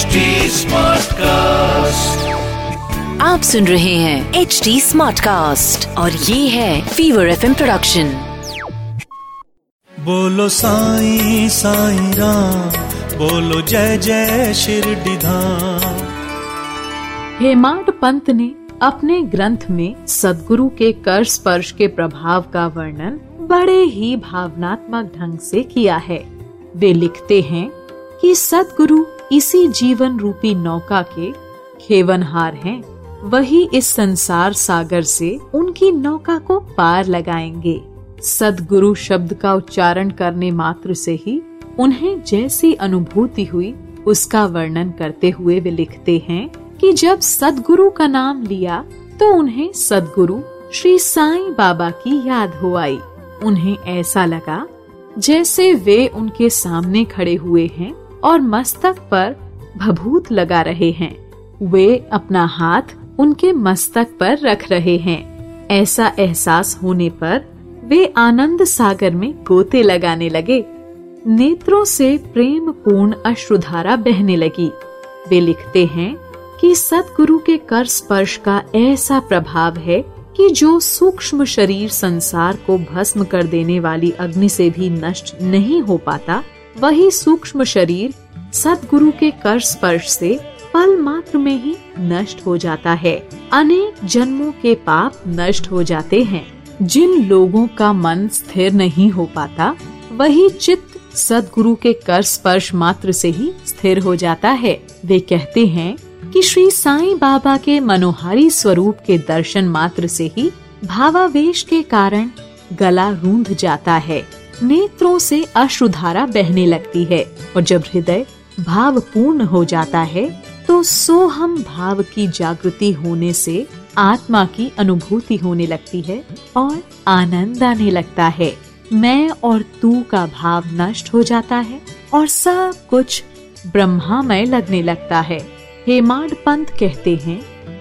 HD cast आप सुन रहे हैं एच डी स्मार्ट कास्ट और ये है फीवर एफ़ प्रोडक्शन बोलो साई साई राम बोलो जय जय शिरडी धाम हेमाड पंत ने अपने ग्रंथ में सदगुरु के कर स्पर्श के प्रभाव का वर्णन बड़े ही भावनात्मक ढंग से किया है। वे लिखते हैं कि सदगुरु इसी जीवन रूपी नौका के खेवनहार हैं। वही इस संसार सागर से उनकी नौका को पार लगाएँगे। सदगुरु शब्द का उच्चारण करने मात्र से ही उन्हें जैसी अनुभूति हुई, उसका वर्णन करते हुए वे लिखते हैं कि जब सदगुरु का नाम लिया तो उन्हें सदगुरु श्री साईं बाबा की याद हो आई। उन्हें ऐसा लगा जैसे वे उनके सामने खड़े हुए हैं। और मस्तक पर भभूत लगा रहे हैं। वे अपना हाथ उनके मस्तक पर रख रहे हैं। ऐसा एहसास होने पर वे आनंद सागर में गोते लगाने लगे। नेत्रों से प्रेम पूर्ण अश्रुधारा बहने लगी। वे लिखते हैं कि सतगुरु के कर स्पर्श का ऐसा प्रभाव है कि जो सूक्ष्म शरीर संसार को भस्म कर देने वाली अग्नि से भी नष्ट नहीं हो पाता वही सूक्ष्म शरीर सतगुरु के कर स्पर्श से पल मात्र में ही नष्ट हो जाता है। अनेक जन्मों के पाप नष्ट हो जाते हैं। जिन लोगों का मन स्थिर नहीं हो पाता, वही चित्त सदगुरु के कर स्पर्श मात्र से ही स्थिर हो जाता है। वे कहते हैं कि श्री साईं बाबा के मनोहारी स्वरूप के दर्शन मात्र से ही भावावेश के कारण गला रूंध जाता है। नेत्रों से अश्रुधारा बहने लगती है और जब हृदय भाव पूर्ण हो जाता है तो सोहम भाव की जागृति होने से आत्मा की अनुभूति होने लगती है और आनंद आने लगता है। मैं और तू का भाव नष्ट हो जाता है और सब कुछ ब्रह्मामय लगने लगता है। हेमाड पंत कहते हैं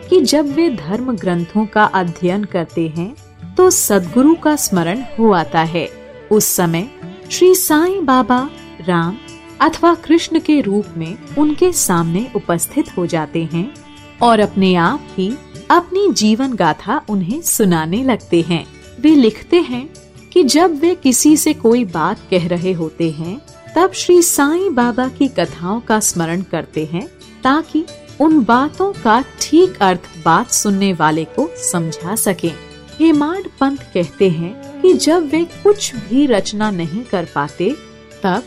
कि जब वे धर्म ग्रंथों का अध्ययन करते हैं तो सदगुरु का स्मरण हो आता है। उस समय श्री साईं बाबा राम अथवा कृष्ण के रूप में उनके सामने उपस्थित हो जाते हैं और अपने आप ही अपनी जीवन गाथा उन्हें सुनाने लगते हैं। वे लिखते हैं कि जब वे किसी से कोई बात कह रहे होते हैं, तब श्री साईं बाबा की कथाओं का स्मरण करते हैं ताकि उन बातों का ठीक अर्थ बात सुनने वाले को समझा सके। हेमाड पंत कहते हैं कि जब वे कुछ भी रचना नहीं कर पाते, तब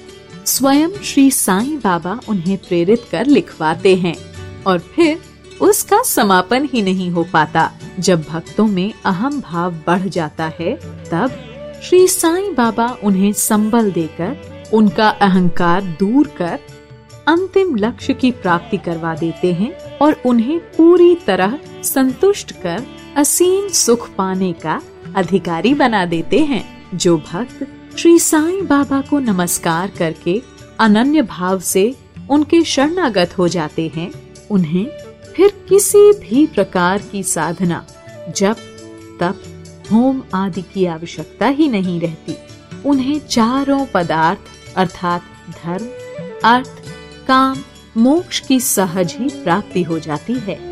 स्वयं श्री साईं बाबा उन्हें प्रेरित कर लिखवाते हैं और फिर उसका समापन ही नहीं हो पाता। जब भक्तों में अहम भाव बढ़ जाता है, तब श्री साईं बाबा उन्हें संबल देकर, उनका अहंकार दूर कर, अंतिम लक्ष्य की प्राप्ति करवा देते हैं और उन्हें पूरी तरह संतुष्ट कर असीम सुख पाने का अधिकारी बना देते हैं, जो भक्त श्री साईं बाबा को नमस्कार करके अनन्य भाव से उनके शरणागत हो जाते हैं, उन्हें फिर किसी भी प्रकार की साधना जब तप, होम आदि की आवश्यकता ही नहीं रहती। उन्हें चारों पदार्थ, अर्थात धर्म, अर्थ, काम, मोक्ष की सहज ही प्राप्ति हो जाती है।